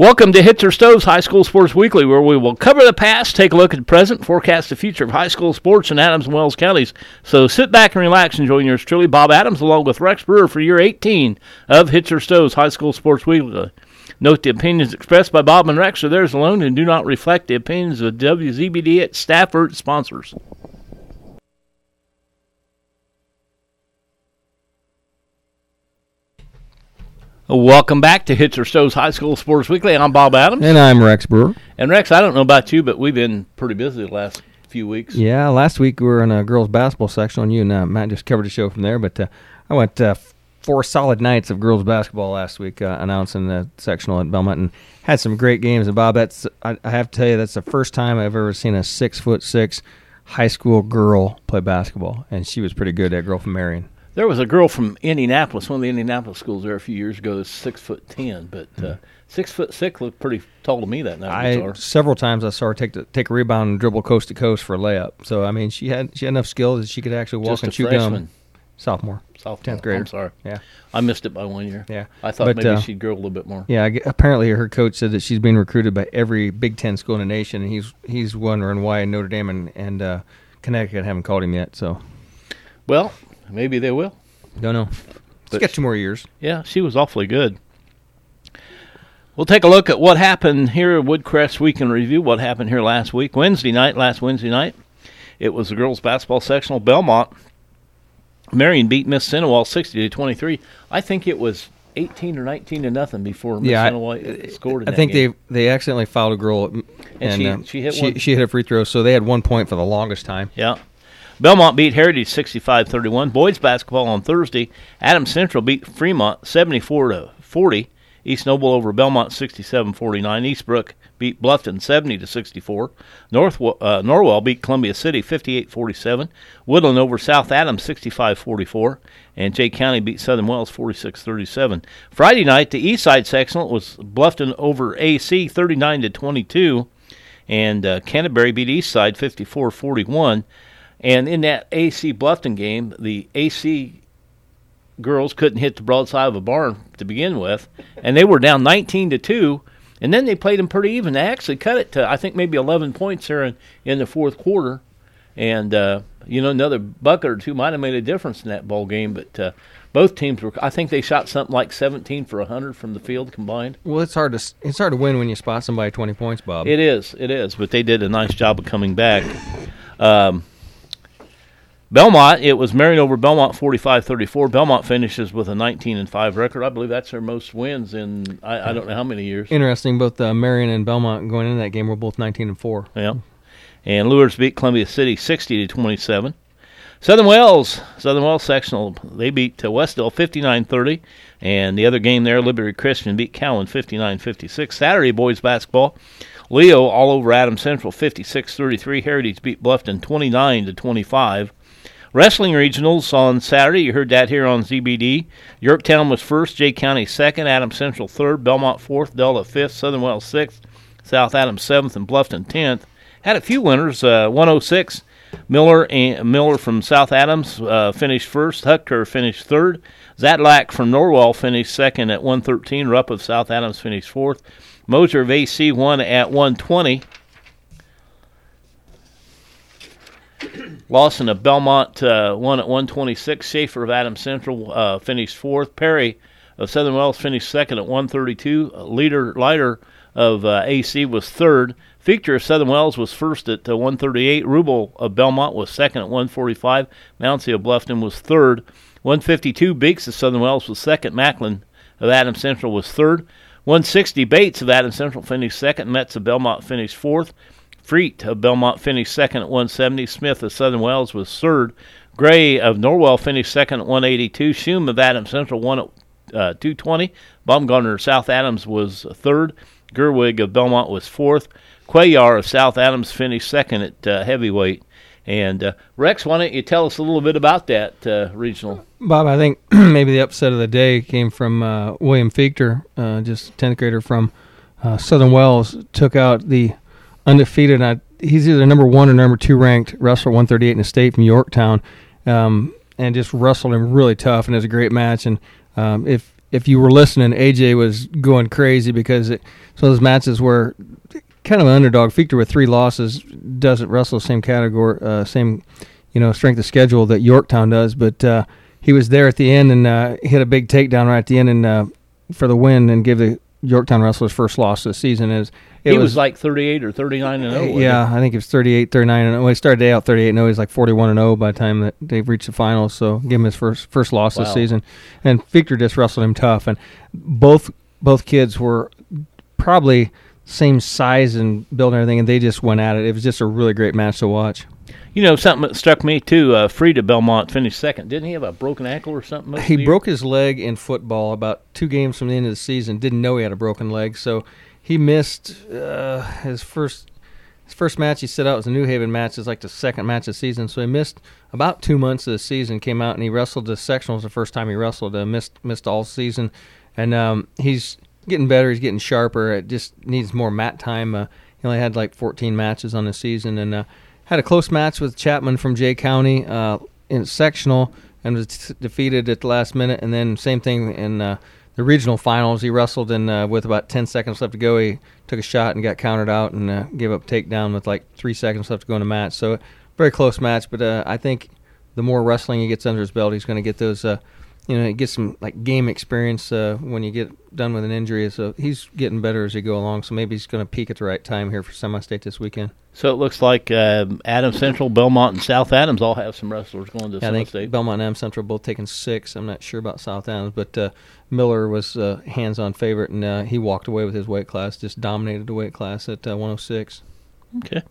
Welcome to Hitzer Stoves High School Sports Weekly, where we will cover the past, take a look at the present, forecast the future of high school sports in Adams and Wells counties. So sit back and relax and join yours truly, Bob Adams, along with Rex Brewer for year 18 of Hitzer Stoves High School Sports Weekly. Note the opinions expressed by Bob and Rex are theirs alone and do not reflect the opinions of WZBD, its staff, or its sponsors. Welcome back to Hitzer Stoves High School Sports Weekly. I'm Bob Adams. And I'm Rex Brewer. And Rex, I don't know about you, but we've been pretty busy the last few weeks. Yeah, last week we were in a girls' basketball section on you, and uh, Matt just covered the show from there. But uh, I went uh, four solid nights of girls' basketball last week, uh, announcing the sectional at Belmont, and had some great games. And Bob, that's I, I have to tell you, that's the first time I've ever seen a six foot six high school girl play basketball, and she was pretty good. That girl from Marion. There was a girl from Indianapolis, one of the Indianapolis schools there a few years ago, that's six foot ten, but uh, six foot six looked pretty tall to me that night. I Bizarre. several times I saw her take the, take a rebound and dribble coast to coast for a layup. So I mean, she had she had enough skill that she could actually walk Just and chew freshman. gum. Sophomore. Sophomore. 10th grader. I'm sorry. Yeah. I missed it by one year. Yeah. I thought But, maybe uh, she'd grow a little bit more. Yeah, apparently her coach said that she's being recruited by every Big Ten school in the nation, and he's he's wondering why Notre Dame and, and uh, Connecticut haven't called him yet. So Well, maybe they will. don't know. But- Let's get two more years. Yeah, she was awfully good. We'll take a look at what happened here at Woodcrest Week in Review. What happened here last week, Wednesday night, last Wednesday night. It was the girls' basketball sectional. Belmont, Marion beat Mississinewa sixty to twenty three. I think it was eighteen or nineteen to nothing before Miss Yeah, I- Cinewall scored. In I think game. they they accidentally fouled a girl, and, And she- uh, she hit she, she hit a free throw, so they had one point for the longest time. Yeah. Belmont beat Heritage 65-31. Boys basketball on Thursday. Adams Central beat Fremont 74 to 40. East Noble over Belmont 67-49. Eastbrook beat Bluffton 70 to 64. North uh, Norwell beat Columbia City 58-47. Woodland over South Adams 65-44. And Jay County beat Southern Wells 46-37. Friday night, the East Side sectional was Bluffton over AC 39 to 22 and uh, Canterbury beat Eastside 54-41. And in that AC Bluffton game, the AC girls couldn't hit the broadside of a barn to begin with, and they were down 19 to two. And then they played them pretty even. They actually cut it to I think maybe 11 points there in, in the fourth quarter, and uh, you know another bucket or two might have made a difference in that ball game. But uh, both teams were I think they shot something like 17 for 100 from the field combined. Well, it's hard to it's hard to win when you spot somebody twenty points, Bob. It is, it is, but they did a nice job of coming back. Um, Belmont, it was Marion over Belmont 45-34. Belmont finishes with a 19 and 5 record. I believe that's their most wins in I, I don't know how many years. Interesting. Both uh, Marion and Belmont going into that game were both nineteen and four. Yeah. And Luers beat Columbia City 60 to 27. Southern Wells, Southern Wells sectional, they beat uh, Wes-Del 59-30, and the other game there, Liberty Christian beat Cowan 59-56. Saturday boys basketball, Leo all over Adams Central 56-33. Heritage beat Bluffton 29 to 25. Wrestling regionals on Saturday. You heard that here on ZBD. Yorktown was first, Jay County second, Adams Central third, Belmont fourth, Delta fifth, Southern Wells sixth, South Adams seventh, and Bluffton tenth. Had a few winners. Uh, 106 Miller and Miller from South Adams uh, finished first. Hucker finished third. Zatlack from Norwell finished second at 113. Rupp of South Adams finished fourth. Moser of AC won at 120. Lawson of Belmont uh, won at 126. Schaefer of Adams Central uh, finished fourth. Perry of Southern Wells finished second at 132. Uh, Leader Leiter of uh, AC was third. Fichter of Southern Wells was first at uh, 138. Rubel of Belmont was second at 145. Mouncy of Bluffton was third. 152. Beeks of Southern Wells was second. Macklin of Adams Central was third. 160. Bates of Adams Central finished second. Metz of Belmont finished fourth. Freet of Belmont finished second at 170. Smith of Southern Wells was third. Gray of Norwell finished second at 182. Schum of Adams Central won at uh, 220. Baumgartner of South Adams was third. Gerwig of Belmont was fourth. Cuellar of South Adams finished second at uh, heavyweight. And uh, Rex, why don't you tell us a little bit about that uh, regional? Bob, I think maybe the upset of the day came from uh, William Fichter, uh, just 10th grader from uh, Southern Wells, took out the undefeated. I, he's either number one or number two ranked wrestler, 138 in the state from Yorktown, um, and just wrestled him really tough. And it was a great match. And um, if if you were listening, AJ was going crazy because it, of those matches were kind of an underdog. Fichter with three losses doesn't wrestle the same category, uh, same you know strength of schedule that Yorktown does, but uh, he was there at the end and uh, hit a big takedown right at the end and uh, for the win and give the Yorktown Wrestlers first loss of the season. Is it he was, was, like 38 or 39 and 0. Yeah, I think it was 38, 39 and 0. He started day out 38 and 0. He's like 41 and 0 by the time that they've reached the finals. So give him his first first loss wow. this season. And Fichter just wrestled him tough. And both both kids were probably same size and build and everything, and they just went at it. It was just a really great match to watch. You know, something that struck me too. Uh, Frida Belmont finished second. Didn't he have a broken ankle or something? He broke his leg in football about two games from the end of the season. Didn't know he had a broken leg, so he missed uh, his first his first match. He set out was a New Haven match. It's like the second match of the season, so he missed about two months of the season. Came out and he wrestled the sectionals the first time he wrestled. Uh, missed missed all season, and um, he's getting better. He's getting sharper. It just needs more mat time. Uh, he only had like 14 matches on the season, and uh, had a close match with Chapman from Jay County uh, in sectional and was t- defeated at the last minute. And then same thing in uh, the regional finals. He wrestled and uh, with about 10 seconds left to go, he took a shot and got countered out and uh, gave up takedown with like three seconds left to go in the match. So very close match. But uh, I think the more wrestling he gets under his belt, he's going to get those uh, you know, get some like game experience uh, when you get done with an injury. So he's getting better as he go along. So maybe he's going to peak at the right time here for semi-state this weekend. So it looks like uh, Adams Central, Belmont, and South Adams all have some wrestlers going to yeah, semi-state. Belmont and Adams Central both taking six. I'm not sure about South Adams, but uh, Miller was uh, hands-on favorite, and uh, he walked away with his weight class. Just dominated the weight class at uh, 106. Okay.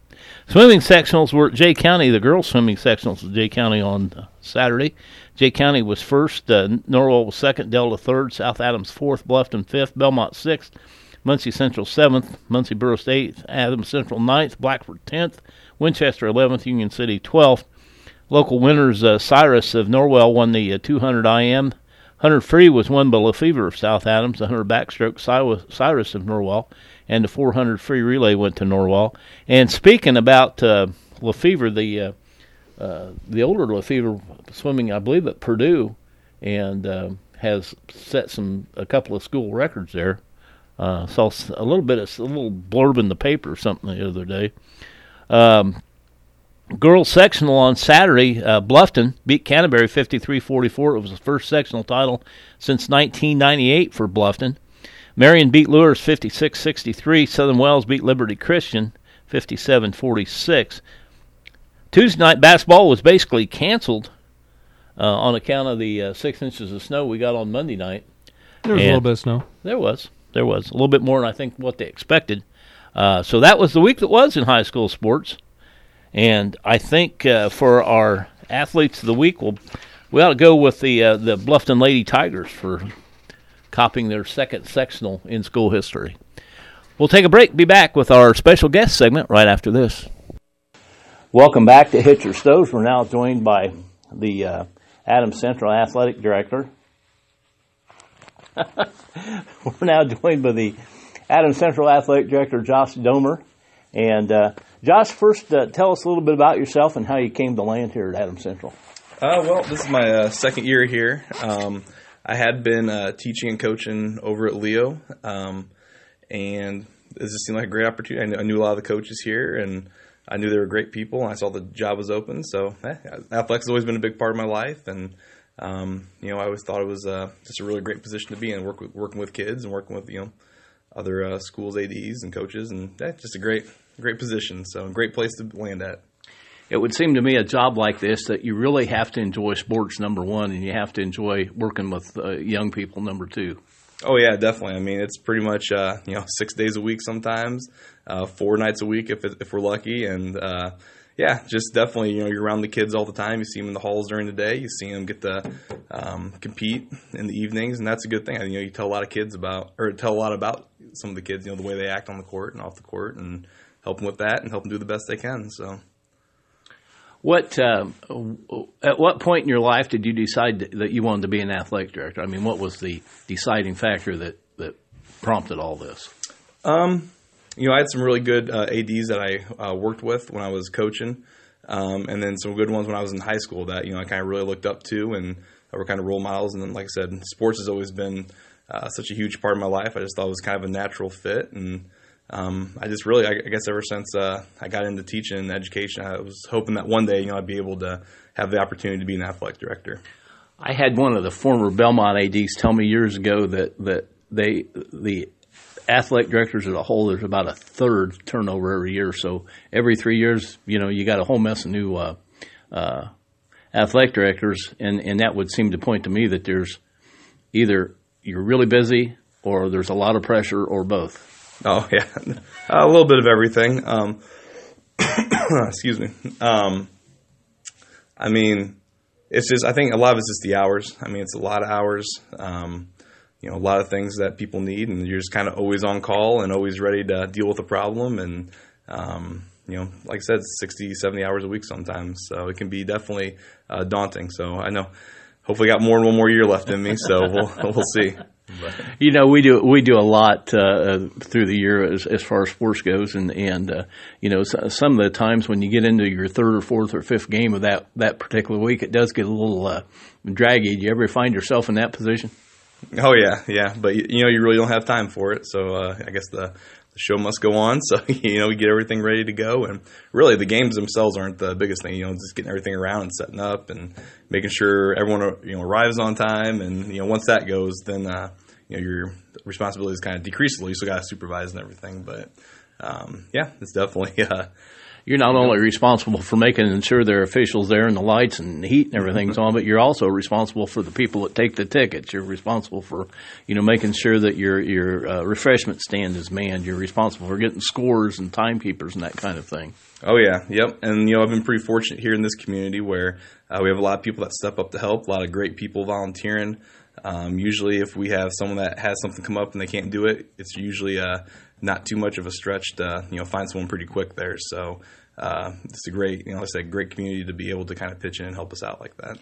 Swimming sectionals were at Jay County. The girls' swimming sectionals at Jay County on Saturday. Jay County was first, uh, Norwell was second, Delta third, South Adams fourth, Bluffton fifth, Belmont sixth, Muncie Central seventh, Muncie Burris eighth, Adams Central ninth, Blackford tenth, Winchester eleventh, Union City twelfth. Local winners uh, Cyrus of Norwell won the uh, 200 IM. 100 free was won by Lefevre of South Adams. The 100 backstroke Cyrus of Norwell, and the 400 free relay went to Norwell. And speaking about uh, Lefevre, the uh, the older Lefevre swimming, I believe, at Purdue, and uh, has set some a couple of school records there. Uh, saw a little bit of a little blurb in the paper or something the other day. Um, girls sectional on Saturday, uh, Bluffton beat Canterbury 53-44. It was the first sectional title since 1998 for Bluffton. Marion beat Luers 56-63. Southern Wells beat Liberty Christian 57-46. Tuesday night basketball was basically canceled uh, on account of the uh, six inches of snow we got on Monday night. There was and a little bit of snow. There was. There was a little bit more than I think what they expected. Uh, so that was the week that was in high school sports, and I think uh, for our athletes of the week, we'll we ought to go with the uh, the Bluffton Lady Tigers for copying their second sectional in school history. We'll take a break. Be back with our special guest segment right after this. Welcome back to Hitzer Stoves. We're now joined by the uh, Adams Central Athletic Director. We're now joined by the Adams Central Athletic Director, Josh Domer. And uh, Josh, first uh, tell us a little bit about yourself and how you came to land here at Adams Central. Uh, well, this is my uh, second year here. Um, I had been uh, teaching and coaching over at Leo, um, and this just seemed like a great opportunity. I knew, I knew a lot of the coaches here, and I knew they were great people, and I saw the job was open. So eh, athletics has always been a big part of my life, and um, you know I always thought it was uh, just a really great position to be in, work with, working with kids and working with you know other uh, schools ads and coaches, and eh, just a great great position. So a great place to land at. It would seem to me a job like this that you really have to enjoy sports number one, and you have to enjoy working with uh, young people number two. Oh yeah, definitely. I mean, it's pretty much uh, you know six days a week sometimes, uh, four nights a week if if we're lucky, and uh, yeah, just definitely you know you're around the kids all the time. You see them in the halls during the day. You see them get to um, compete in the evenings, and that's a good thing. You know, you tell a lot of kids about or tell a lot about some of the kids. You know, the way they act on the court and off the court, and help them with that, and help them do the best they can. So. What uh, at what point in your life did you decide that you wanted to be an athletic director? I mean, what was the deciding factor that that prompted all this? Um, you know, I had some really good uh, ads that I uh, worked with when I was coaching, um, and then some good ones when I was in high school that you know I kind of really looked up to and were kind of role models. And then, like I said, sports has always been uh, such a huge part of my life. I just thought it was kind of a natural fit, and um, I just really, I, I guess, ever since uh, I got into teaching and education, I was hoping that one day, you know, I'd be able to have the opportunity to be an athletic director. I had one of the former Belmont ads tell me years ago that that they the athletic directors as a whole, there's about a third turnover every year. So every three years, you know, you got a whole mess of new uh, uh, athletic directors, and, and that would seem to point to me that there's either you're really busy or there's a lot of pressure or both. Oh yeah, a little bit of everything. Um, excuse me. Um, I mean, it's just I think a lot of it's just the hours. I mean, it's a lot of hours. Um, you know, a lot of things that people need, and you're just kind of always on call and always ready to deal with a problem. And um, you know, like I said, 60, 70 hours a week sometimes. So it can be definitely uh, daunting. So I know, hopefully, got more than one more year left in me. So we'll we'll see. You know, we do we do a lot uh, through the year as, as far as sports goes, and and uh, you know some of the times when you get into your third or fourth or fifth game of that that particular week, it does get a little uh, draggy. Do you ever find yourself in that position? Oh yeah, yeah, but you know you really don't have time for it. So uh, I guess the, the show must go on. So you know we get everything ready to go, and really the games themselves aren't the biggest thing. You know, just getting everything around and setting up and making sure everyone you know arrives on time. And you know once that goes, then uh, you know your responsibilities kind of decrease a little. You still got to supervise and everything, but um, yeah, it's definitely. Uh, you're not only responsible for making sure there are officials there and the lights and the heat and everything's on, but you're also responsible for the people that take the tickets. You're responsible for, you know, making sure that your your uh, refreshment stand is manned. You're responsible for getting scores and timekeepers and that kind of thing. Oh yeah, yep. And you know, I've been pretty fortunate here in this community where uh, we have a lot of people that step up to help. A lot of great people volunteering. Um, usually, if we have someone that has something come up and they can't do it, it's usually uh, not too much of a stretch to you know find someone pretty quick there. So uh, it's a great, you know, it's a great community to be able to kind of pitch in and help us out like that.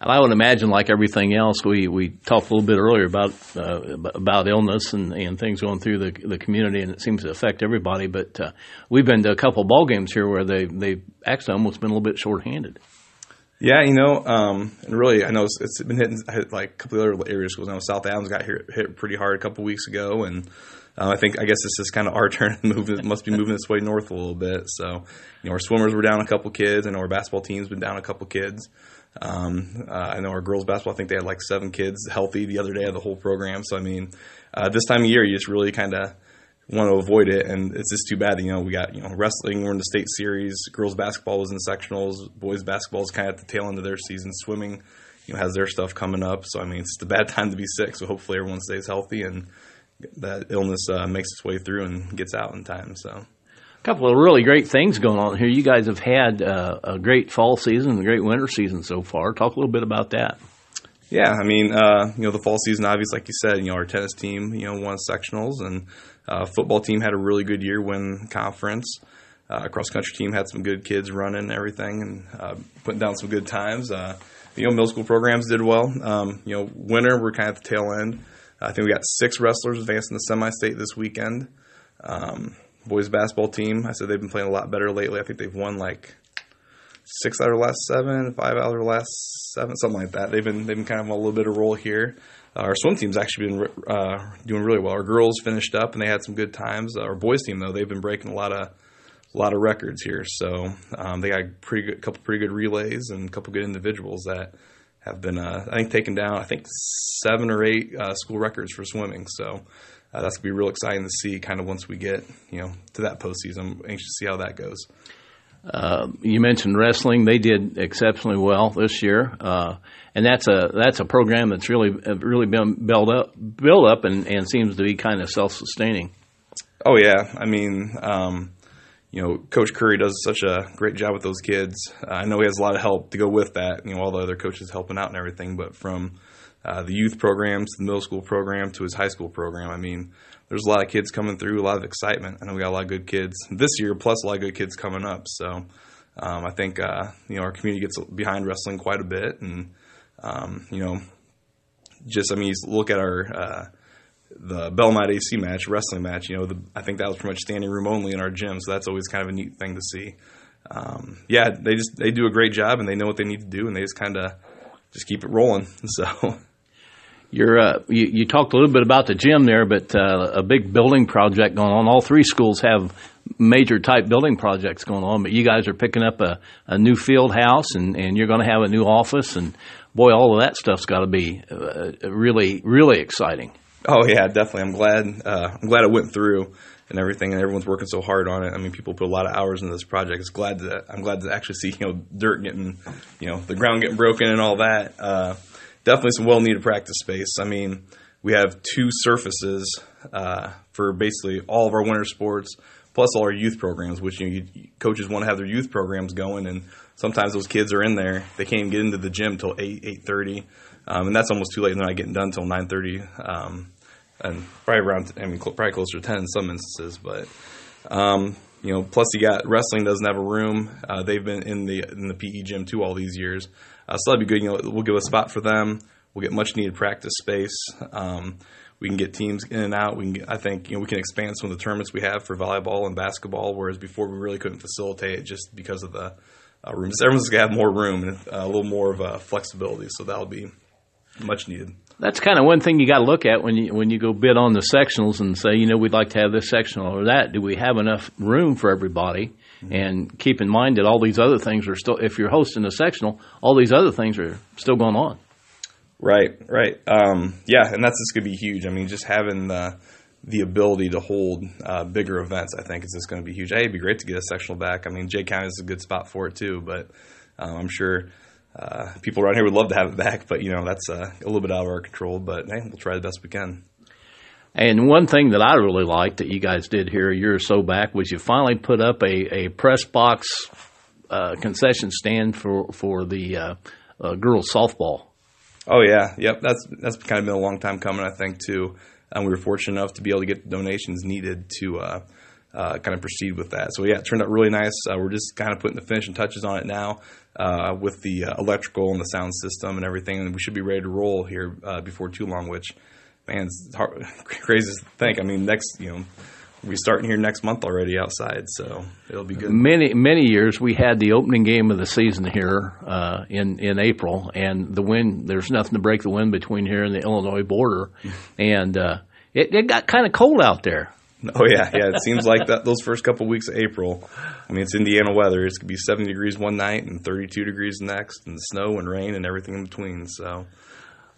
And I would imagine, like everything else, we, we talked a little bit earlier about uh, about illness and, and things going through the the community, and it seems to affect everybody. But uh, we've been to a couple of ball games here where they they actually almost been a little bit shorthanded. Yeah, you know, um, and really, I know it's, it's been hitting hit like a couple of other area schools. I know South Adams got hit, hit pretty hard a couple weeks ago, and uh, I think I guess this is kind of our turn move. Must be moving this way north a little bit. So, you know, our swimmers were down a couple kids. I know our basketball team's been down a couple kids. Um, uh, I know our girls basketball. I think they had like seven kids healthy the other day of the whole program. So I mean, uh, this time of year, you just really kind of want to avoid it, and it's just too bad. You know, we got you know wrestling. We're in the state series. Girls basketball was in sectionals. Boys basketball is kind of at the tail end of their season. Swimming, you know, has their stuff coming up. So I mean, it's the bad time to be sick. So hopefully everyone stays healthy and that illness uh, makes its way through and gets out in time. So. A couple of really great things going on here. You guys have had uh, a great fall season and a great winter season so far. Talk a little bit about that. Yeah, I mean, uh, you know, the fall season, obviously, like you said, you know, our tennis team, you know, won sectionals, and uh, football team had a really good year, win conference. Uh, cross country team had some good kids running and everything, and uh, putting down some good times. Uh, you know, middle school programs did well. Um, you know, winter, we're kind of at the tail end. I think we got six wrestlers advancing the semi-state this weekend. Um, boys basketball team, I said they've been playing a lot better lately. I think they've won like six out of the last seven, five out of the last seven, something like that. They've been they've been kind of a little bit of role here. Uh, our swim team's actually been uh, doing really well. Our girls finished up and they had some good times. Uh, our boys team though, they've been breaking a lot of a lot of records here. So um, they got a pretty good, couple pretty good relays and a couple good individuals that have been, uh, I think, taken down, I think, seven or eight uh, school records for swimming. So uh, that's going to be real exciting to see kind of once we get, you know, to that postseason. I'm anxious to see how that goes. Uh, you mentioned wrestling; they did exceptionally well this year, uh, and that's a that's a program that's really really been built up, built up, and, and seems to be kind of self sustaining. Oh yeah, I mean, um, you know, Coach Curry does such a great job with those kids. Uh, I know he has a lot of help to go with that. You know, all the other coaches helping out and everything. But from uh, the youth programs the middle school program to his high school program, I mean, there's a lot of kids coming through, a lot of excitement. I know we got a lot of good kids this year, plus a lot of good kids coming up. So um, I think uh, you know our community gets behind wrestling quite a bit, and um, you know, just I mean, look at our uh, the Belmont AC match, wrestling match, you know, the, I think that was pretty much standing room only in our gym, so that's always kind of a neat thing to see. Um, yeah, they just they do a great job and they know what they need to do and they just kind of just keep it rolling. So You're, uh, you, you talked a little bit about the gym there, but uh, a big building project going on. All three schools have major type building projects going on, but you guys are picking up a, a new field house and, and you're going to have a new office. And boy, all of that stuff's got to be uh, really, really exciting. Oh yeah, definitely. I'm glad. Uh, I'm glad it went through and everything, and everyone's working so hard on it. I mean, people put a lot of hours into this project. It's glad that I'm glad to actually see you know dirt getting, you know, the ground getting broken and all that. Uh, definitely some well needed practice space. I mean, we have two surfaces uh, for basically all of our winter sports, plus all our youth programs, which you know, you, coaches want to have their youth programs going, and sometimes those kids are in there. They can't even get into the gym till eight eight thirty, um, and that's almost too late. They're not getting done nine thirty, um, and probably around I mean probably closer to ten in some instances, but. Um, you know, plus you got wrestling doesn't have a room. Uh, they've been in the in the PE gym too all these years. Uh, so that'd be good. You know, we'll give a spot for them. We'll get much needed practice space. Um, we can get teams in and out. We can, get, I think, you know, we can expand some of the tournaments we have for volleyball and basketball. Whereas before we really couldn't facilitate it just because of the uh, rooms. Everyone's gonna have more room and uh, a little more of a flexibility. So that'll be much needed. That's kind of one thing you got to look at when you when you go bid on the sectionals and say, you know, we'd like to have this sectional or that. Do we have enough room for everybody? And keep in mind that all these other things are still, if you're hosting a sectional, all these other things are still going on. Right, right. Um, yeah, and that's just going to be huge. I mean, just having the the ability to hold uh, bigger events, I think, is just going to be huge. Hey, it'd be great to get a sectional back. I mean, Jay County is a good spot for it too, but um, I'm sure uh, people around here would love to have it back. But you know, that's uh, a little bit out of our control. But hey, we'll try the best we can. And one thing that I really liked that you guys did here a year or so back was you finally put up a, a press box uh, concession stand for for the uh, uh, girls softball. Oh yeah, yep. That's that's kind of been a long time coming, I think, too. And we were fortunate enough to be able to get the donations needed to uh, uh, kind of proceed with that. So yeah, it turned out really nice. Uh, we're just kind of putting the finishing touches on it now with the electrical and the sound system and everything, and we should be ready to roll here before too long. Which man, it's hard, crazy to think. I mean, next, you know, we starting here next month already outside, so it'll be good. Many many years we had the opening game of the season here uh, in in April, and the wind. There's nothing to break the wind between here and the Illinois border, and uh, it, it got kind of cold out there. Oh yeah, yeah. It seems like that those first couple of weeks of April. I mean, it's Indiana weather. It's gonna be 70 degrees one night and 32 degrees the next, and snow and rain and everything in between. So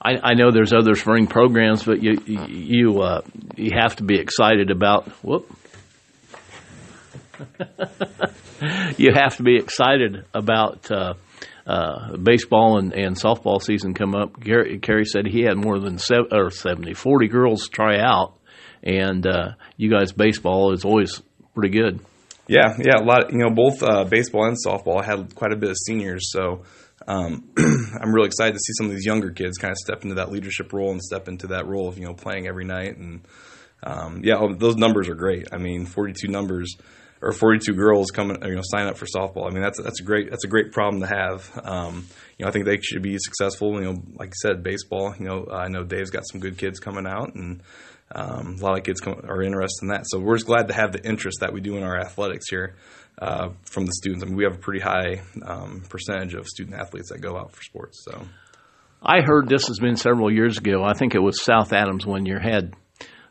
I, I know there's other spring programs, but you you uh, you have to be excited about. Whoop. you have to be excited about uh, uh, baseball and, and softball season come up. Gary, Kerry said he had more than seven, or 70, 40 girls try out, and uh, you guys baseball is always pretty good. Yeah, yeah, a lot. you know, both uh, baseball and softball had quite a bit of seniors, so um, I'm really excited to see some of these younger kids kind of step into that leadership role and step into that role of you know playing every night. And um, yeah, oh, those numbers are great. I mean, 42 numbers or 42 girls coming you know sign up for softball. I mean, that's that's a great that's a great problem to have. Um, you know, I think they should be successful. You know, like you said, baseball. You know, I know Dave's got some good kids coming out and. Um, a lot of kids come, are interested in that, so we're just glad to have the interest that we do in our athletics here uh, from the students. I mean, we have a pretty high um, percentage of student athletes that go out for sports. So, I heard this has been several years ago. I think it was South Adams one year had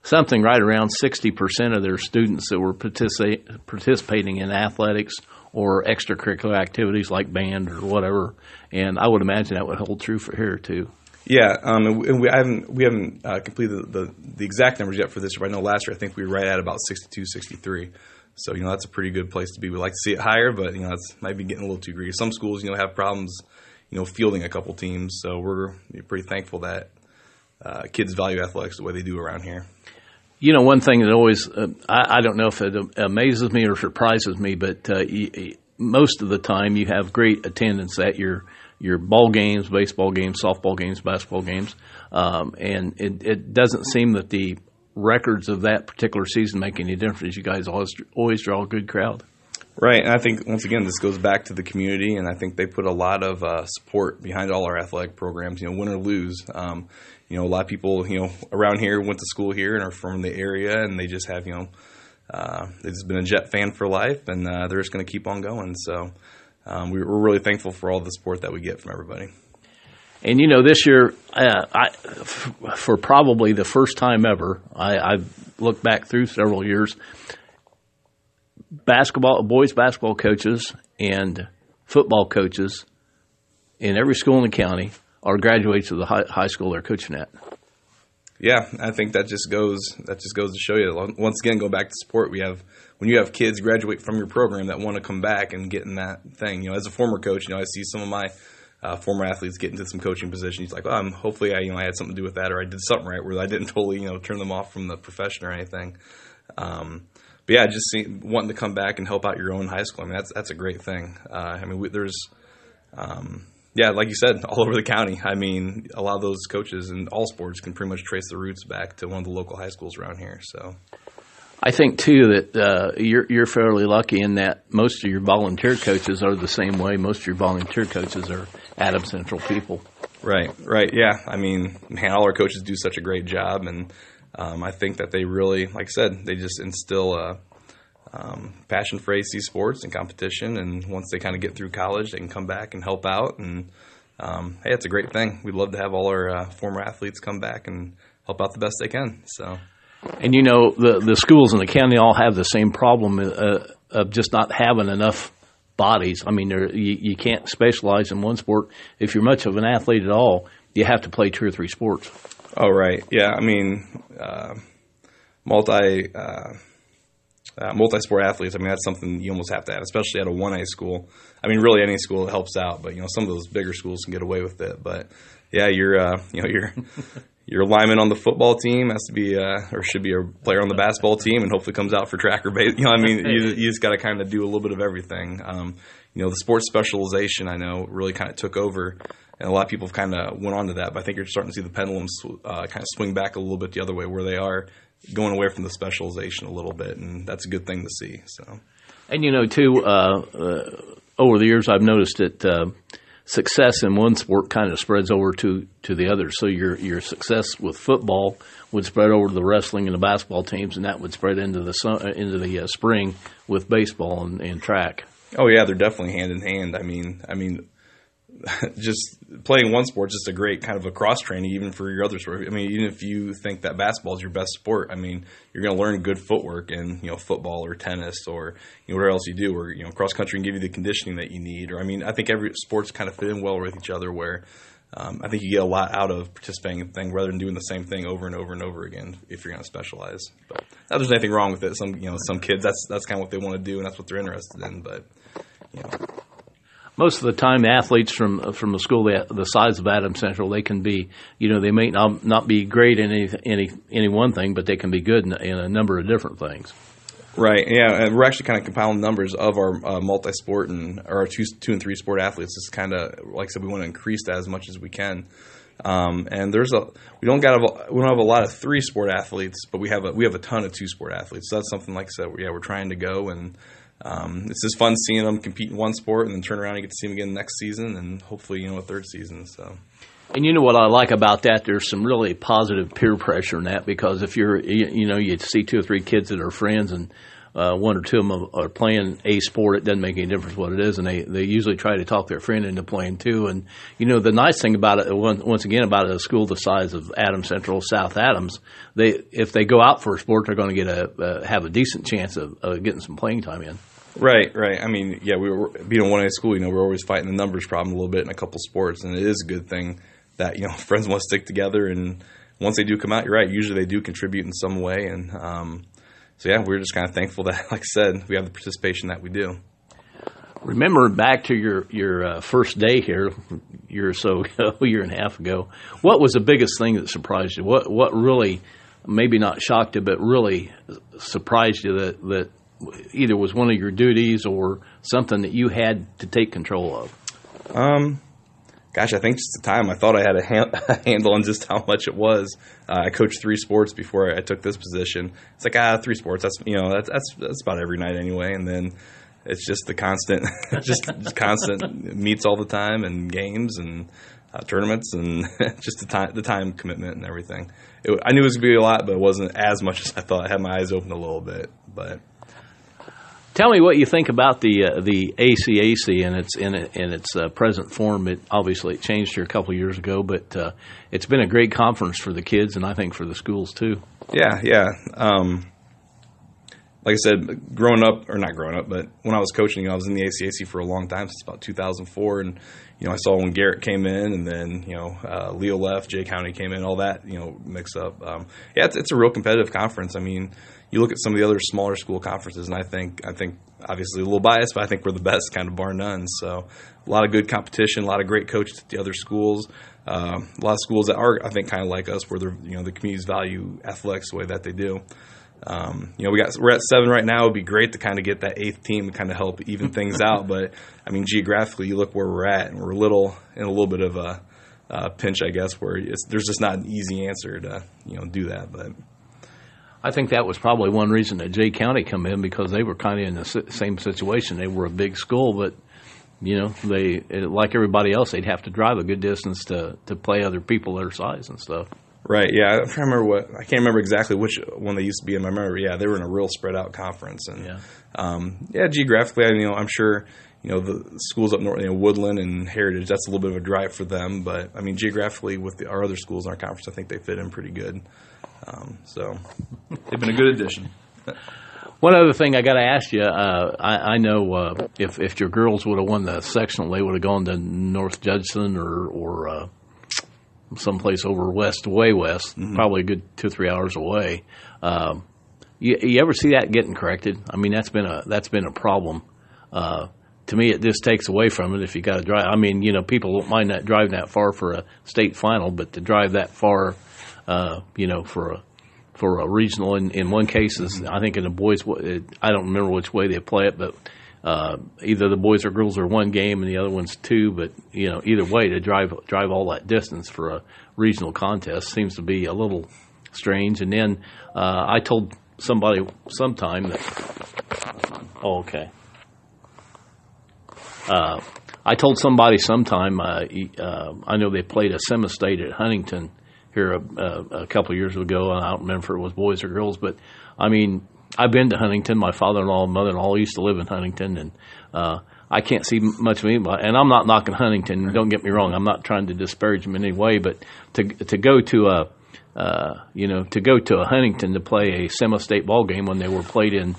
something right around sixty percent of their students that were partici- participating in athletics or extracurricular activities like band or whatever. And I would imagine that would hold true for here too. Yeah, um, and we, haven't we haven't uh, completed the, the, the exact numbers yet for this year. But I know last year I think we were right at about 62, 63. So you know that's a pretty good place to be. We like to see it higher, but you know it's might be getting a little too greedy. Some schools you know have problems, you know, fielding a couple teams. So we're pretty thankful that uh, kids value athletics the way they do around here. You know, one thing that always uh, I, I, don't know if it amazes me or surprises me, but uh, most of the time you have great attendance at your your ball games, baseball games, softball games, basketball games, um, and it, it doesn't seem that the records of that particular season make any difference. You guys always always draw a good crowd. Right, and I think once again this goes back to the community, and I think they put a lot of uh, support behind all our athletic programs. You know, win or lose. Um, you know, a lot of people you know around here went to school here and are from the area, and they just have you know uh, they've just been a Jet fan for life, and uh, they're just going to keep on going. So um, we're really thankful for all the support that we get from everybody. And you know, this year, uh, I, f- for probably the first time ever, I, I've looked back through several years. Basketball, boys basketball coaches and football coaches in every school in the county are graduates of the high, high school they're coaching at. Yeah, I think that just goes that just goes to show you. Once again, go back to support. We have when you have kids graduate from your program that want to come back and get in that thing. You know, as a former coach, you know, I see some of my uh, former athletes get into some coaching positions. Like, well, I'm, hopefully, I you know I had something to do with that, or I did something right where I didn't totally you know turn them off from the profession or anything. Um, but yeah, just see, wanting to come back and help out your own high school. I mean, that's that's a great thing. Uh, I mean, we, there's um, yeah, like you said, all over the county. I mean, a lot of those coaches in all sports can pretty much trace the roots back to one of the local high schools around here. So, I think too that uh, you're you're fairly lucky in that most of your volunteer coaches are the same way. Most of your volunteer coaches are Adam Central people. Right, right, yeah. I mean, man, all our coaches do such a great job, and um, I think that they really, like I said, they just instill a um, passion for AC sports and competition. And once they kind of get through college, they can come back and help out. And um, hey, it's a great thing. We'd love to have all our uh, former athletes come back and help out the best they can. So. And you know the the schools in the county all have the same problem uh, of just not having enough bodies. I mean, you, you can't specialize in one sport. If you're much of an athlete at all, you have to play two or three sports. Oh right, yeah. I mean, uh, multi uh, uh, multi-sport athletes. I mean, that's something you almost have to have, especially at a one A school. I mean, really any school helps out, but you know, some of those bigger schools can get away with it. But yeah, you're uh, you know you're your lineman on the football team has to be uh, or should be a player on the basketball team, and hopefully comes out for track or base. You know, I mean, you, you just got to kind of do a little bit of everything. Um, you know, the sports specialization I know really kind of took over, and a lot of people have kind of went on to that. But I think you're starting to see the pendulums uh, kind of swing back a little bit the other way, where they are going away from the specialization a little bit, and that's a good thing to see. So, and you know, too, uh, uh over the years, I've noticed that uh, success in one sport kind of spreads over to, to the other. So your your success with football would spread over to the wrestling and the basketball teams, and that would spread into the uh, into the uh, spring with baseball and, and track. Oh yeah, they're definitely hand in hand. I mean, I mean, just playing one sport just a great kind of a cross training even for your other sport. I mean, even if you think that basketball is your best sport, I mean, you're going to learn good footwork in you know football or tennis or you know whatever else you do, or you know cross country and give you the conditioning that you need. Or I mean, I think every sports kind of fit in well with each other. Where um, I think you get a lot out of participating in thing rather than doing the same thing over and over and over again if you're going to specialize. But not there's anything wrong with it. Some you know some kids that's that's kind of what they want to do and that's what they're interested in. But you know most of the time, athletes from from a school the, size of Adam Central, they can be, you know, they may not not be great in any any any one thing, but they can be good in, in a number of different things. Right. Yeah, and we're actually kind of compiling numbers of our uh, multi-sport and our two, two and three sport athletes. It's kind of like I said, we want to increase that as much as we can. Um, and there's a we don't got a, we don't have a lot of three sport athletes, but we have a we have a ton of two sport athletes. So that's something like I said, yeah, we're trying to go and um, it's just fun seeing them compete in one sport and then turn around and get to see them again next season and hopefully you know a third season. So. And you know what I like about that? There's some really positive peer pressure in that because if you're, you, know, you see two or three kids that are friends and uh, one or two of them are playing a sport, it doesn't make any difference what it is, and they, they usually try to talk their friend into playing too. And you know, the nice thing about it, once again, about a school the size of Adams Central, South Adams, they if they go out for a sport, they're going to get a uh, have a decent chance of uh, getting some playing time in. Right, right. I mean, yeah, we were being a one A school. You know, we're always fighting the numbers problem a little bit in a couple sports, and it is a good thing that you know friends want to stick together. And once they do come out, you're right. Usually they do contribute in some way, and um, so yeah, we're just kind of thankful that, like I said, we have the participation that we do. Remember back to your your uh, first day here, year or so ago, year and a half ago. What was the biggest thing that surprised you? What what really, maybe not shocked you, but really surprised you that that either was one of your duties or something that you had to take control of? Um, gosh, I think just the time. I thought I had a, a handle on just how much it was. Uh, I coached three sports before I took this position. It's like ah, three sports. That's you know that's that's, that's about every night anyway. And then it's just the constant, just, just constant meets all the time and games and uh, tournaments and just the time the time commitment and everything. It, I knew it was to be a lot, but it wasn't as much as I thought. I had my eyes open a little bit, but Tell me what you think about the uh, the ACAC in its in, in its uh, present form. It obviously it changed here a couple of years ago, but uh, it's been a great conference for the kids and I think for the schools too. Yeah, yeah. Um, like I said, growing up or not growing up, but when I was coaching, I was in the ACAC for a long time since about 2004, and you know, I saw when Garrett came in, and then you know, uh, Leo left, Jay County came in, all that you know, mix up. Um, yeah, it's, it's a real competitive conference. I mean you look at some of the other smaller school conferences, and I think I think obviously a little biased, but I think we're the best, kind of bar none. So a lot of good competition, a lot of great coaches at the other schools. Uh, a lot of schools that are, I think, kind of like us, where they're you know the communities value athletics the way that they do. Um, you know, we got we're at seven right now. It'd be great to kind of get that eighth team to kind of help even things out. But I mean, geographically, you look where we're at, and we're a little in a little bit of a uh, pinch, I guess, where there's just not an easy answer to you know do that. But I think that was probably one reason that Jay County come in because they were kind of in the same situation. They were a big school, but you know they like everybody else, they'd have to drive a good distance to to play other people their size and stuff. Right. Yeah. I can't remember what I can't remember exactly which one they used to be in. my memory. Yeah, they were in a real spread out conference, and yeah, um, yeah geographically, I, you know, I'm sure you know the schools up north, you know, Woodland and Heritage. That's a little bit of a drive for them, but I mean, geographically, with the, our other schools in our conference, I think they fit in pretty good. Um, so they've been a good addition. One other thing I got to ask you, uh, I, I, know uh, if if your girls would have won the sectional, they would have gone to North Judson or or uh, someplace over west, way west, mm-hmm. probably a good two or three hours away. Um, you, you, ever see that getting corrected? I mean, that's been a that's been a problem. Uh, to me, it just takes away from it if you got to drive. I mean, you know, people don't mind that driving that far for a state final, but to drive that far uh, you know, for a for a regional. In, in one case, is, I think in the boys, I don't remember which way they play it, but uh, either the boys or girls are one game and the other one's two. But you know, either way, to drive drive all that distance for a regional contest seems to be a little strange. And then uh, I told somebody sometime that, oh, okay. Uh, I told somebody sometime. Uh, uh, I know they played a semi-state at Huntington here a, a, a couple of years ago. I don't remember if it was boys or girls, but I mean, I've been to Huntington. My father-in-law and mother-in-law used to live in Huntington, and uh, I can't see much of anybody. And I'm not knocking Huntington. Don't get me wrong. I'm not trying to disparage them in any way, but to to go to a uh, you know to go to a Huntington to play a semi-state ball game when they were played in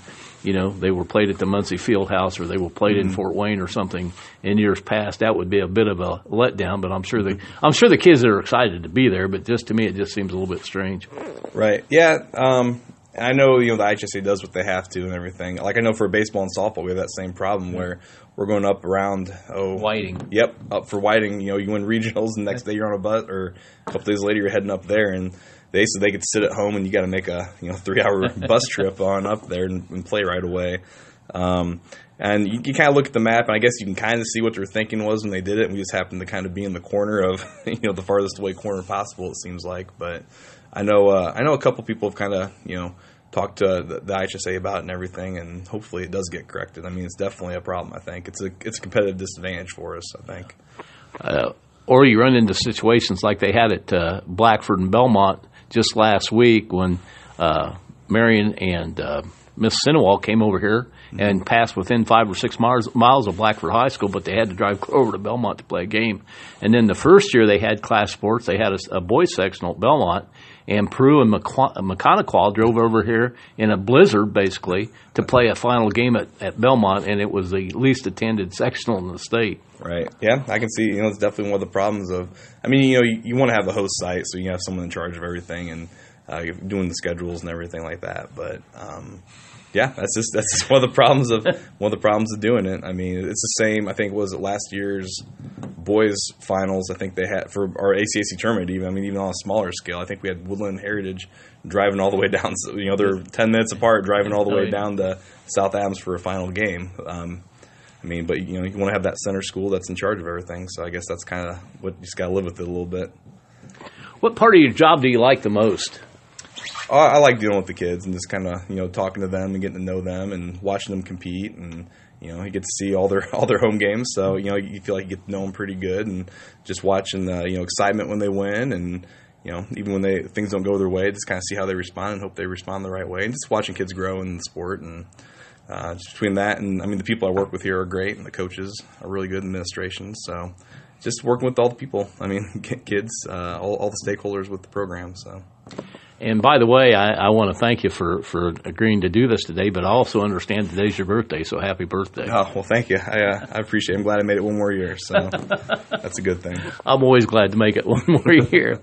you know, they were played at the Muncie Field House or they were played mm-hmm. in Fort Wayne or something in years past, that would be a bit of a letdown. But I'm sure the I'm sure the kids are excited to be there. But just to me, it just seems a little bit strange. Right. Yeah. Um, I know you know the IHSAA does what they have to and everything. Like I know for baseball and softball, we have that same problem where we're going up around oh Whiting. Yep, up for Whiting. You know, you win regionals, and the next day you're on a bus, or a couple days later you're heading up there, and they said they could sit at home and you got to make a you know three hour bus trip on up there and, and play right away. Um, and you, you kind of look at the map, and I guess you can kind of see what their thinking was when they did it. And we just happened to kind of be in the corner of you know the farthest away corner possible. It seems like, but I know uh, I know a couple people have kind of you know talked to the, the IHSAA about it and everything, and hopefully it does get corrected. I mean, it's definitely a problem. I think it's a it's a competitive disadvantage for us. I think. Uh, or you run into situations like they had at uh, Blackford and Belmont just last week when uh, Marion and uh, Mississinewa came over here mm-hmm. and passed within five or six miles, miles of Blackford High School, but they had to drive over to Belmont to play a game. And then the first year they had class sports, they had a, a boys sectional at Belmont, and Peru and Maconaquah drove over here in a blizzard, basically, to play a final game at, at Belmont, and it was the least attended sectional in the state. Right. Yeah, I can see. You know, it's definitely one of the problems of. I mean, you know, you, you want to have the host site, so you have someone in charge of everything and uh, doing the schedules and everything like that. But um, yeah, that's just that's just one of the problems of one of the problems of doing it. I mean, it's the same. I think was it last year's boys finals. I think they had for our ACAC tournament. Even I mean, even on a smaller scale, I think we had Woodland Heritage driving all the way down. You know, they're ten minutes apart, driving all the way down to South Adams for a final game. Um, I mean, but you know, you want to have that center school that's in charge of everything. So I guess that's kind of what you just got to live with it a little bit. What part of your job do you like the most? I like dealing with the kids and just kind of you know talking to them and getting to know them and watching them compete and you know you get to see all their all their home games so you know you feel like you get to know them pretty good and just watching the you know excitement when they win and you know even when they things don't go their way just kind of see how they respond and hope they respond the right way and just watching kids grow in the sport and uh, just between that and I mean the people I work with here are great, and the coaches are really good administration. So just working with all the people. I mean, kids, uh, all, all the stakeholders with the program. So. And by the way, I, I want to thank you for, for agreeing to do this today, but I also understand today's your birthday, so happy birthday. Oh, well, thank you. I, uh, I appreciate it. I'm glad I made it one more year, so that's a good thing. I'm always glad to make it one more year.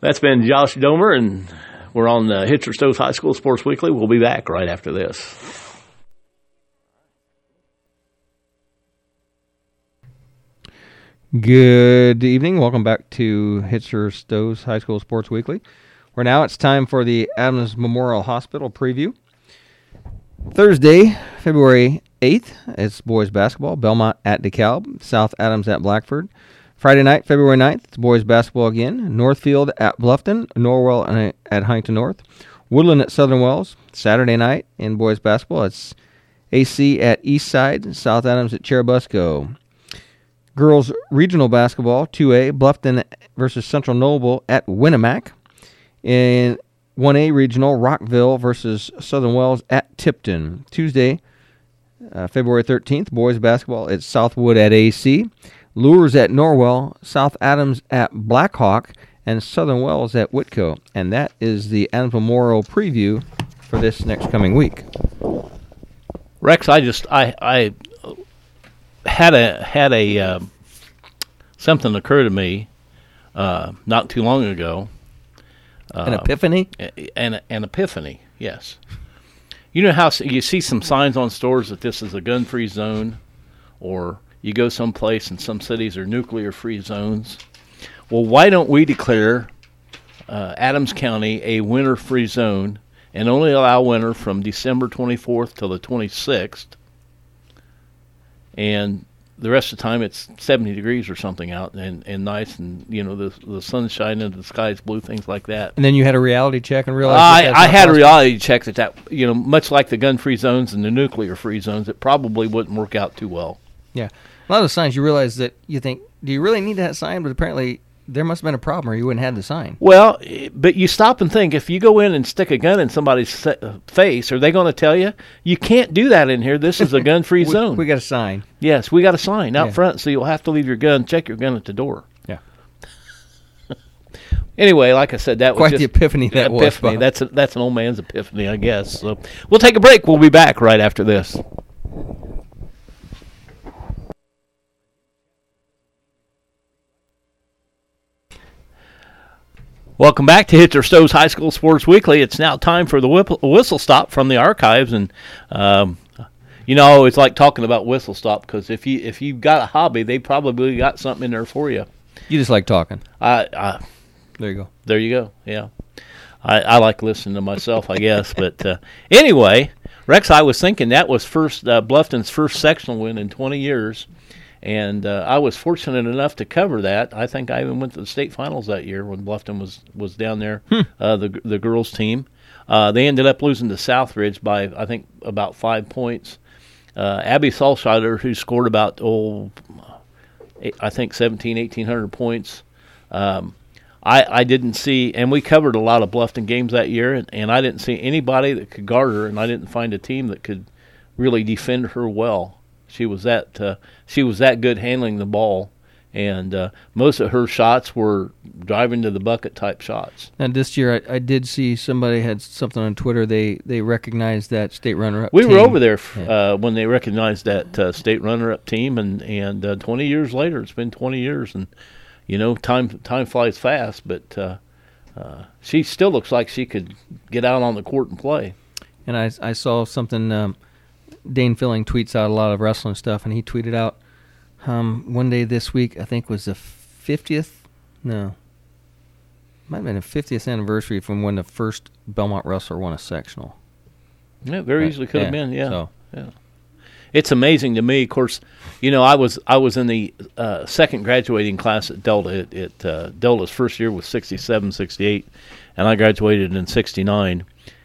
That's been Josh Domer, and we're on the Hitzer Stoves High School Sports Weekly. We'll be back right after this. Good evening. Welcome back to Hitzer Stoves High School Sports Weekly. Where now it's time for the Adams Memorial Hospital preview. Thursday, February 8th, it's boys basketball. Belmont at DeKalb, South Adams at Blackford. Friday night, February 9th, it's boys basketball again. Northfield at Bluffton, Norwell uh, at Huntington North, Woodland at Southern Wells. Saturday night in boys basketball, it's AC at Eastside, South Adams at Churubusco. Girls regional basketball, 2A, Bluffton versus Central Noble at Winamac. In 1A regional, Rockville versus Southern Wells at Tipton. Tuesday, uh, February 13th, boys basketball at Southwood at AC. Luers at Norwell, South Adams at Blackhawk, and Southern Wells at Whitko. And that is the Adams Memorial preview for this next coming week. Rex, I just I I had a had a uh, something occur to me uh, not too long ago. An epiphany. An an epiphany. Yes. You know how you see some signs on stores that this is a gun-free zone, or you go someplace and some cities are nuclear-free zones. Well, why don't we declare uh, Adams County a winter-free zone and only allow winter from December 24th till the 26th? And the rest of the time it's 70 degrees or something out and, and nice and you know the the sun's shining the sky's blue things like that. And then you had a reality check and realized I, I had possible. a reality check that that you know much like the gun free zones and the nuclear free zones it probably wouldn't work out too well. Yeah. A lot of signs you realize that you think do you really need that sign? But apparently there must have been a problem or you wouldn't have the sign. Well, but you stop and think if you go in and stick a gun in somebody's face, are they going to tell you? You can't do that in here. This is a gun free zone. We got a sign. Yes, we got a sign out yeah. front, so you'll have to leave your gun, check your gun at the door. Yeah. anyway, like I said, that quite was the epiphany that epiphany. was. That's a, that's an old man's epiphany, I guess. So we'll take a break. We'll be back right after this. Welcome back to Hitzer Stoves High School Sports Weekly. It's now time for the whistle stop from the archives, and um, you know it's like talking about whistle stop because if you if you've got a hobby, they probably got something in there for you. You just like talking. I, I there you go. There you go. Yeah, I, I like listening to myself, I guess. but uh, anyway, Rex, I was thinking that was first uh, Bluffton's first sectional win in 20 years and uh, I was fortunate enough to cover that. I think I even went to the state finals that year when Bluffton was was down there. Hmm. Uh, the the girls team. Uh, they ended up losing to Southridge by I think about five points. Uh, Abby Salscheider, who scored about oh, I think 17, 1800 points. Um, I, I didn't see, and we covered a lot of Bluffton games that year, and, and I didn't see anybody that could guard her, and I didn't find a team that could really defend her well. She was that uh, she was that good handling the ball, and uh, most of her shots were driving to the bucket type shots. And this year, I, I did see somebody had something on Twitter. They they recognized that state runner up. We team. were over there f- yeah. uh, when they recognized that uh, state runner up team, and and uh, 20 years later, it's been 20 years, and you know time time flies fast, but. Uh, uh, she still looks like she could get out on the court and play. And I, I saw something um, Dane Filling tweets out a lot of wrestling stuff, and he tweeted out um, one day this week, I think was the 50th, no, might have been the 50th anniversary from when the first Belmont wrestler won a sectional. Yeah, very right. easily could yeah. have been, yeah. So. Yeah. It's amazing to me. Of course, you know, I was I was in the uh, second graduating class at Delta. It, it uh, Delta's first year was 67, 68, and I graduated in 69.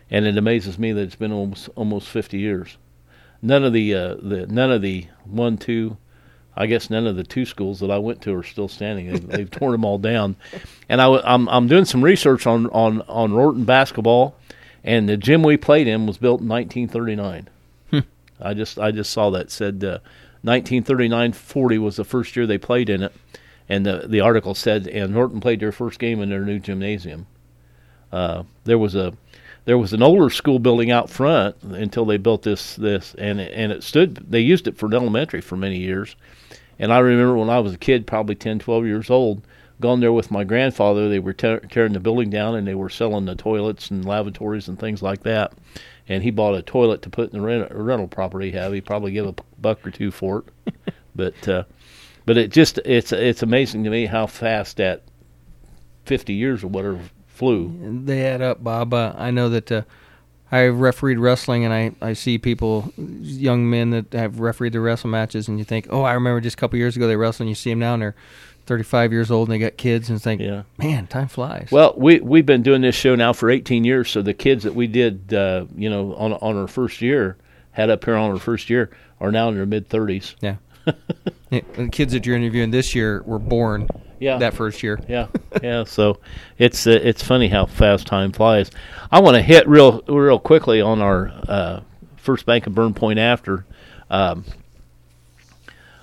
And it amazes me that it's been almost almost 50 years none of the uh, the none of the one two I guess none of the two schools that I went to are still standing. They've, they've torn them all down, and I, am I'm, I'm doing some research on on on Rorton basketball, and the gym we played in was built in 1939. Hmm. I just I just saw that said uh, 1939-40 was the first year they played in it, and the the article said and Norton played their first game in their new gymnasium. Uh, there was a there was an older school building out front until they built this this and it, and it stood they used it for an elementary for many years. And I remember when I was a kid probably 10 12 years old gone there with my grandfather they were te- tearing the building down and they were selling the toilets and lavatories and things like that. And he bought a toilet to put in the rent- rental property he have he probably give a buck or two for it. But uh, but it just it's it's amazing to me how fast that 50 years or whatever flew. They add up, Bob. Uh, I know that uh, I refereed wrestling, and I, I see people, young men that have refereed the wrestle matches, and you think, oh, I remember just a couple years ago they wrestled, and you see them now, and they're 35 years old, and they got kids, and it's like, Yeah. man, time flies. Well, we we've been doing this show now for 18 years, so the kids that we did, uh, you know, on on our first year, had up here on our first year, are now in their mid 30s. yeah. Yeah, the kids that you're interviewing this year were born Yeah. that first year. Yeah, yeah. So it's uh, it's funny how fast time flies. I want to hit real real quickly on our uh, first bank of Berne Point after um,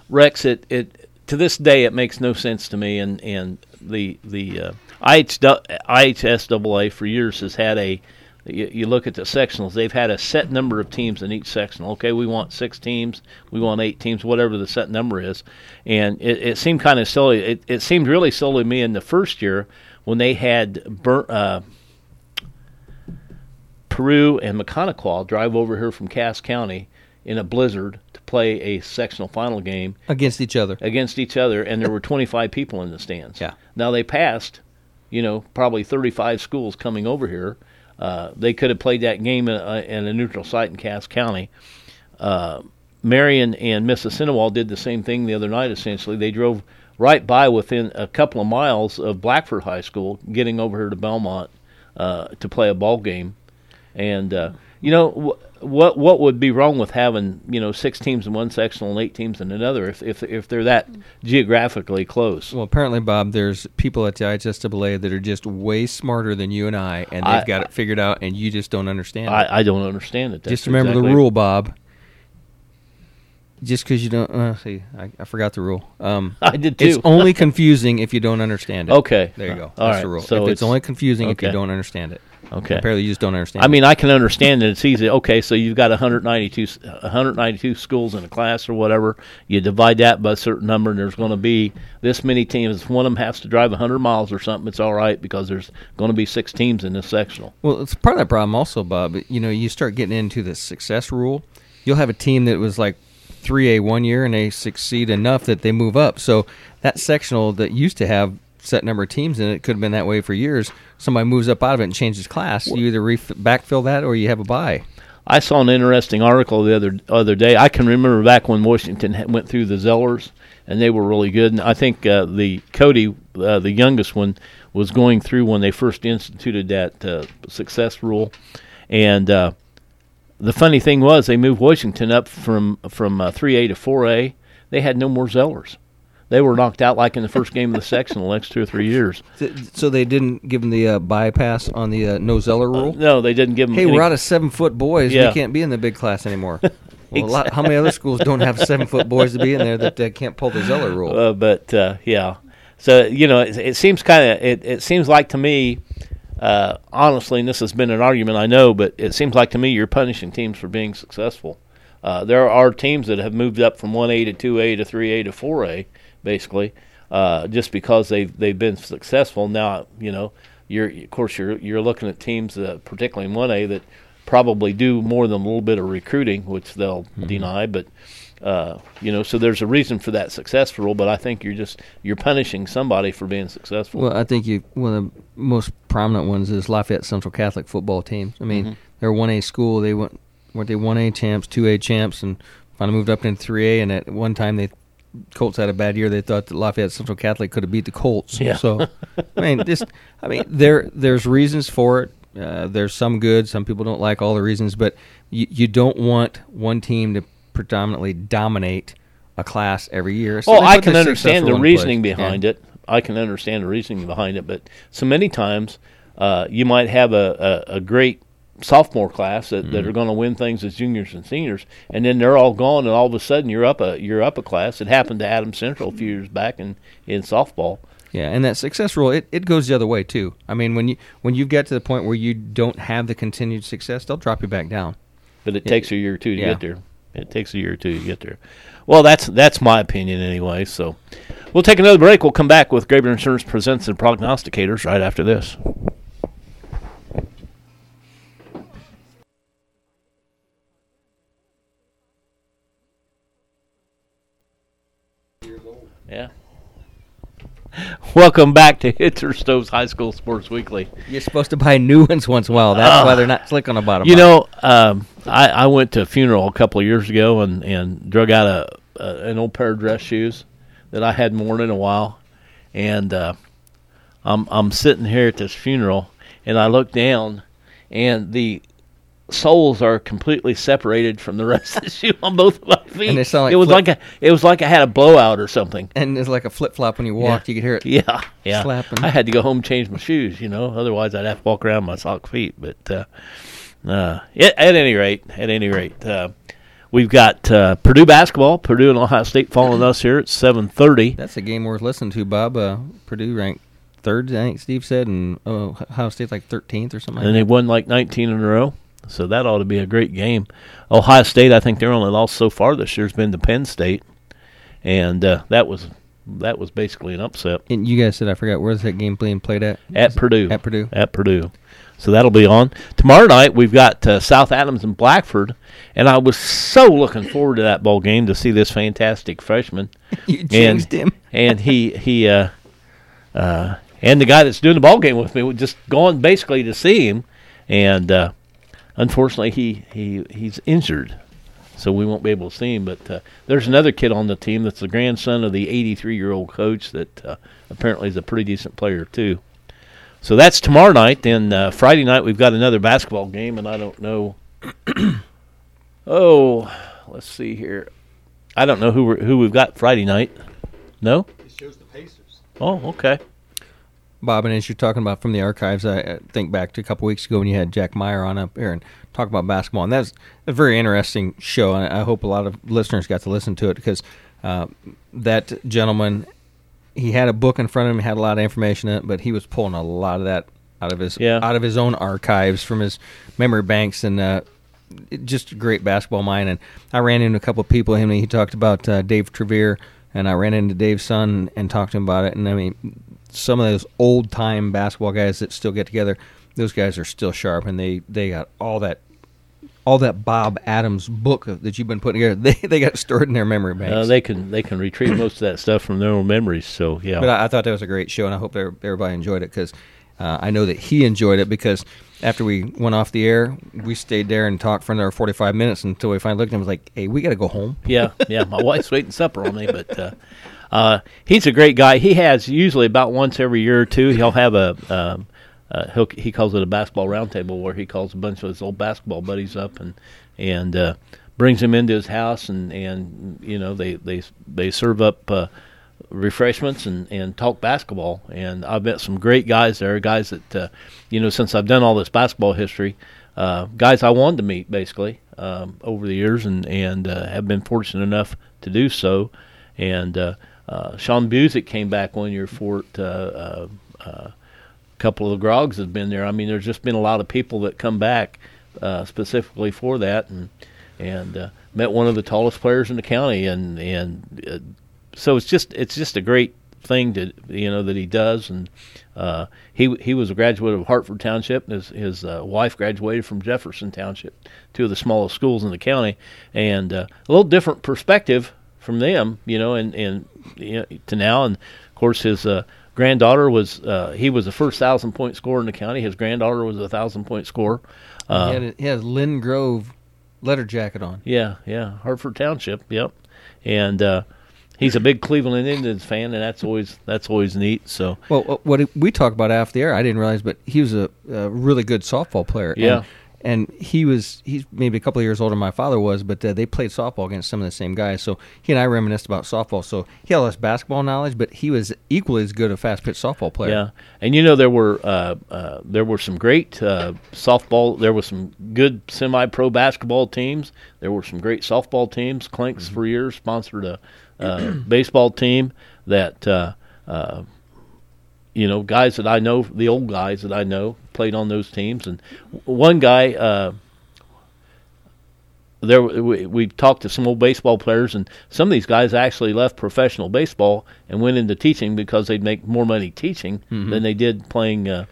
Rex. It it to this day it makes no sense to me, and and the the uh, IH, IHSAA for years has had a. You, you look at the sectionals; they've had a set number of teams in each sectional. Okay, we want six teams, we want eight teams, whatever the set number is. And it, it seemed kind of silly. It, it seemed really silly to me in the first year when they had burnt. Uh, Peru and Maconaquah drive over here from Cass County in a blizzard to play a sectional final game Against each other. against each other, and there were 25 people in the stands. Yeah. Now they passed, you know, probably 35 schools coming over here. Uh, they could have played that game in a, in a neutral site in Cass County. Uh, Marion and Mississinewa did the same thing the other night. Essentially, they drove right by within a couple of miles of Blackford High School, getting over here to Belmont uh, to play a ball game. And uh, you know wh- what what would be wrong with having you know six teams in one sectional and eight teams in another if if if they're that geographically close? Well, apparently, Bob, there's people at the IHSAA that are just way smarter than you and I, and they've I- got it figured out, and you just don't understand it. I, I don't understand it. That's just remember exactly- the rule, Bob. Just because you don't, uh, see, I, I forgot the rule. Um, I did too. it's only confusing if you don't understand it. Okay. there you go. All That's right. the rule. So if it's, it's- only confusing if you don't understand it. Okay. Apparently, you just don't understand. I mean, I can understand that it's easy. Okay, so you've got 192, s- 192 schools in a class or whatever. You divide that by a certain number, and there's going to be this many teams. If one of them has to drive 100 miles or something, it's all right because there's going to be six teams in this sectional. Well, it's part of that problem also, Bob. You know, you start getting into the success rule. You'll have a team that was like 3A one year, and they succeed enough that they move up. So that sectional that used to have set number of teams in it could have been that way for years. Somebody moves up out of it and changes class. You either ref- backfill that or you have a buy. I saw an interesting article the other other day. I can remember back when Washington went through the Zellers, and they were really good. And I think uh, the Cody, uh, the youngest one, was going through when they first instituted that uh, success rule. And uh, the funny thing was, they moved Washington up from from uh, 3A to 4A. They had no more Zellers. They were knocked out like in the first game of the section the next two or three years. So they didn't give them the uh, bypass on the uh, no Zeller rule. No, they didn't give them. hey, any- we're out of seven foot boys. Yeah. We can't be in the big class anymore. Well, a lot, how many other schools don't have seven foot boys to be in there that uh, can't pull the Zeller rule? Uh, but uh, yeah, so you know, it, it seems kind of it, it seems like to me, uh, honestly, and this has been an argument I know, but it seems like to me you're punishing teams for being successful. Uh, there are teams that have moved up from one A to two A to three A to four A, basically, uh, just because they've they've been successful. Now, you know, you're of course you're you're looking at teams, uh, particularly in one A, that probably do more than a little bit of recruiting, which they'll deny, but uh, you know, so there's a reason for that success rule, but I think you're just you're punishing somebody for being successful. Well, I think you one of the most prominent ones is Lafayette Central Catholic football team. I mean, Mm-hmm. they're one A school. They went weren't they one A champs, two A champs, and finally moved up into three A. And at one time, they Colts had a bad year. They thought that Lafayette Central Catholic could have beat the Colts. Yeah. So, I mean, just I mean, there there's reasons for it. Uh, there's some good. Some people don't like all the reasons, but you you don't want one team to predominantly dominate a class every year. So well, I can understand the reasoning place. behind Yeah. it. I can understand the reasoning behind it, but so many times uh, you might have a, a, a great sophomore class that, that mm-hmm. are going to win things as juniors and seniors, and then they're all gone, and all of a sudden you're up a you're up a class. It happened to Adam Central a few years back in in softball. Yeah, and that success rule it, it goes the other way too. I mean, when you when you get to the point where you don't have the continued success, they'll drop you back down. But it takes a year or two to Yeah. get there. It takes a year or two to get there. Well, that's that's my opinion anyway. So we'll take another break. We'll come back with Graber Insurance presents the prognosticators right after this. Yeah. Welcome back to Hitzer Stoves High School Sports Weekly. You're supposed to buy new ones once in a while. That's why they're not slick on the bottom. You know, um, I, I went to a funeral a couple of years ago and, and drug out a, a an old pair of dress shoes that I hadn't worn in a while, and uh, I'm I'm sitting here at this funeral, and I look down, and the soles are completely separated from the rest of the shoe on both of my feet. Sound like it was flip- like a it was like I had a blowout or something. and it's like a flip flop when you walked. You could hear it. Yeah, yeah. Slapping. I had to go home and change my shoes, you know. Otherwise, I'd have to walk around my sock feet. But uh, uh, at, at any rate, at any rate, uh, we've got uh, Purdue basketball. Purdue and Ohio State following us here at seven thirty. That's a game worth listening to, Bob. Uh, Purdue ranked third, I think Steve said, and oh, Ohio State's like 13th or something. and Like they won like 19 in a row. So that ought to be a great game. Ohio State, I think their only loss so far this year has been to Penn State, and uh, that was that was basically an upset. And you guys said I forgot where's that game being played at? at Purdue. At Purdue. At Purdue. So that'll be on tomorrow night. We've got uh, South Adams and Blackford, and I was so looking forward to that ball game to see this fantastic freshman. you and changed him. and he he uh, uh, and the guy that's doing the ball game with me was just going basically to see him, and uh, unfortunately he he he's injured, so we won't be able to see him. But uh, there's another kid on the team that's the grandson of the 83 year old coach that uh, apparently is a pretty decent player too. So that's tomorrow night. Then uh, Friday night we've got another basketball game, and I don't know. oh, let's see here. I don't know who we're, who we've got Friday night. No. It shows the Pacers. Oh, okay. Bob, and as you're talking about from the archives, I think back to a couple weeks ago when you had Jack Meyer on up here and talk about basketball, and that's a very interesting show. And I hope a lot of listeners got to listen to it because uh, that gentleman, he had a book in front of him, had a lot of information in it, but he was pulling a lot of that out of his Yeah. out of his own archives from his memory banks and. Uh, just a great basketball mind, and I ran into a couple of people. Him, he talked about uh, Dave Trevere, and I ran into Dave's son and talked to him about it. And I mean, some of those old time basketball guys that still get together, those guys are still sharp, and they they got all that all that Bob Adams book that you've been putting together. They they got stored in their memory banks. Uh, they can they can retrieve most of that stuff from their own memories. So yeah, But I, I thought that was a great show, and I hope every- everybody enjoyed it because uh, I know that he enjoyed it because after we went off the air, we stayed there and talked for another 45 minutes until we finally looked at him and was like, hey, we got to go home. yeah, yeah. My wife's waiting supper on me, but uh, uh, he's a great guy. He has usually about once every year or two. He'll have a uh, he calls it a basketball roundtable where he calls a bunch of his old basketball buddies up and and uh, brings them into his house and and you know they they they serve up. Uh, refreshments and, and talk basketball and I've met some great guys there guys that uh, you know since I've done all this basketball history uh, guys I wanted to meet basically um, over the years and and uh, have been fortunate enough to do so and uh, uh, Sean Busick came back one year for it uh, uh, a couple of the Grogs have been there. I mean there's just been a lot of people that come back uh, specifically for that and and uh, met one of the tallest players in the county and and uh, so it's just it's just a great thing to you know that he does and uh, he he was a graduate of Hartford Township his his uh, wife graduated from Jefferson Township two of the smallest schools in the county and uh, a little different perspective from them you know and and you know, to now and of course his uh, granddaughter was uh, he was the first thousand point scorer in the county his granddaughter was a thousand point scorer uh, he, had, he has Linn Grove letter jacket on. yeah, yeah, Hartford Township. Yep, and uh, he's a big Cleveland Indians fan, and that's always that's always neat. So Well, uh, what we talked about after the air, I didn't realize, but he was a, a really good softball player. Yeah. and he was he's maybe a couple of years older than my father was, but uh, they played softball against some of the same guys. So he and I reminisced about softball. So he had less basketball knowledge, but he was equally as good a fast pitch softball player. Yeah, and you know there were uh, uh, there were some great uh, softball. There were some good semi-pro basketball teams. There were some great softball teams. Clinks Mm-hmm. for years sponsored a uh, baseball team that uh, uh, you know guys that I know, the old guys that I know, played on those teams. And one guy. Uh, there we, we talked to some old baseball players, and some of these guys actually left professional baseball and went into teaching because they'd make more money teaching than they did playing uh,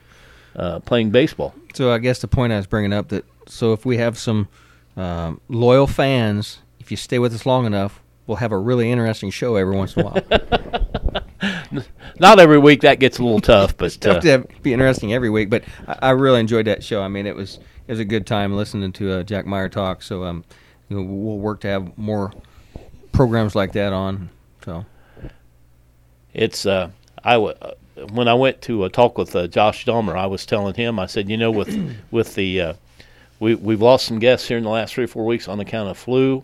uh, playing baseball. So I guess the point I was bringing up that so if we have some um, loyal fans, if you stay with us long enough, we'll have a really interesting show every once in a while. Not every week that gets a little tough, but Tough uh, to have, be interesting every week, but I, I really enjoyed that show. I mean, it was it was a good time listening to uh, Jack Meyer talk. So um, you know, we'll work to have more programs like that on. So it's uh, I w- uh, when I went to a talk with uh, Josh Dahmer, I was telling him, I said, you know, with with the uh, we we've lost some guests here in the last three or four weeks on account of flu.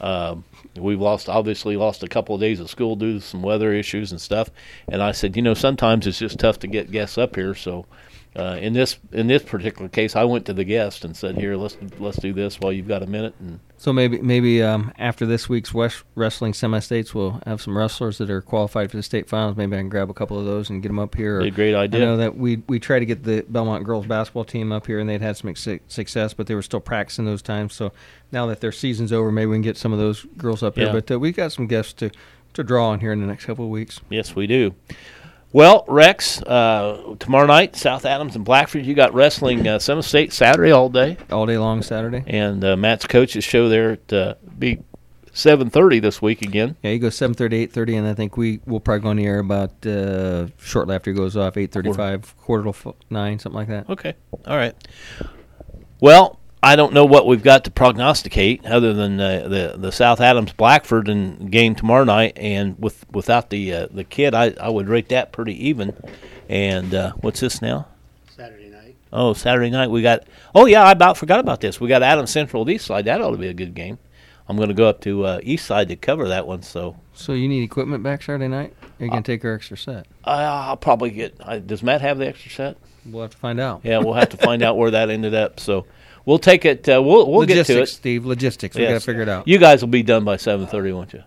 Um, we've lost obviously lost a couple of days of school due to some weather issues and stuff. And I said, you know, sometimes it's just tough to get guests up here. So uh, in this in this particular case, I went to the guest and said, here, let's let's do this while you've got a minute. And so maybe maybe um, after this week's West wrestling semi states, we'll have some wrestlers that are qualified for the state finals. Maybe I can grab a couple of those and get them up here. Be a great idea. I know that we we tried to get the Belmont girls basketball team up here, and they'd had some success, but they were still practicing those times. So now that their season's over, maybe we can get some of those girls up Yeah. here. But uh, we got some guests to to draw on here in the next couple of weeks. Yes, we do. Well, Rex, uh, tomorrow night, South Adams and Blackford, you got wrestling uh, Seminole State Saturday all day, all day long Saturday. and uh, Matt's coach's show there at uh, be seven thirty this week again. Yeah, he goes seven thirty, eight thirty, and I think we will probably go on the air about uh, shortly after he goes off, eight thirty-five, quarter to nine, something like that. Okay, all right. Well, I don't know what we've got to prognosticate other than uh, the the South Adams Blackford and game tomorrow night, and with without the uh, the kid, I I would rate that pretty even. And uh, what's this now? Saturday night. Oh, Saturday night we got. Oh yeah, I about forgot about this. We got Adams Central at Eastside. That ought to be a good game. I'm going to go up to uh, Eastside to cover that one. So So you need equipment back Saturday night? Or you Uh, can take our extra set. I, I'll probably get. I, does Matt have the extra set? We'll have to find out. Yeah, we'll have to find out where that ended up. So we'll take it. Uh, we'll we'll logistics, get to it. Steve. Logistics. We Yes. got to figure it out. You guys will be done by 7:30, won't you?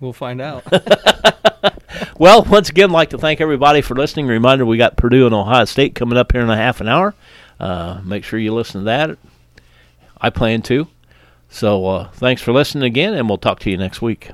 We'll find out. Well, once again, I'd like to thank everybody for listening. Reminder: we got Purdue and Ohio State coming up here in a half an hour. Uh, make sure you listen to that. I plan to. So uh, thanks for listening again, and we'll talk to you next week.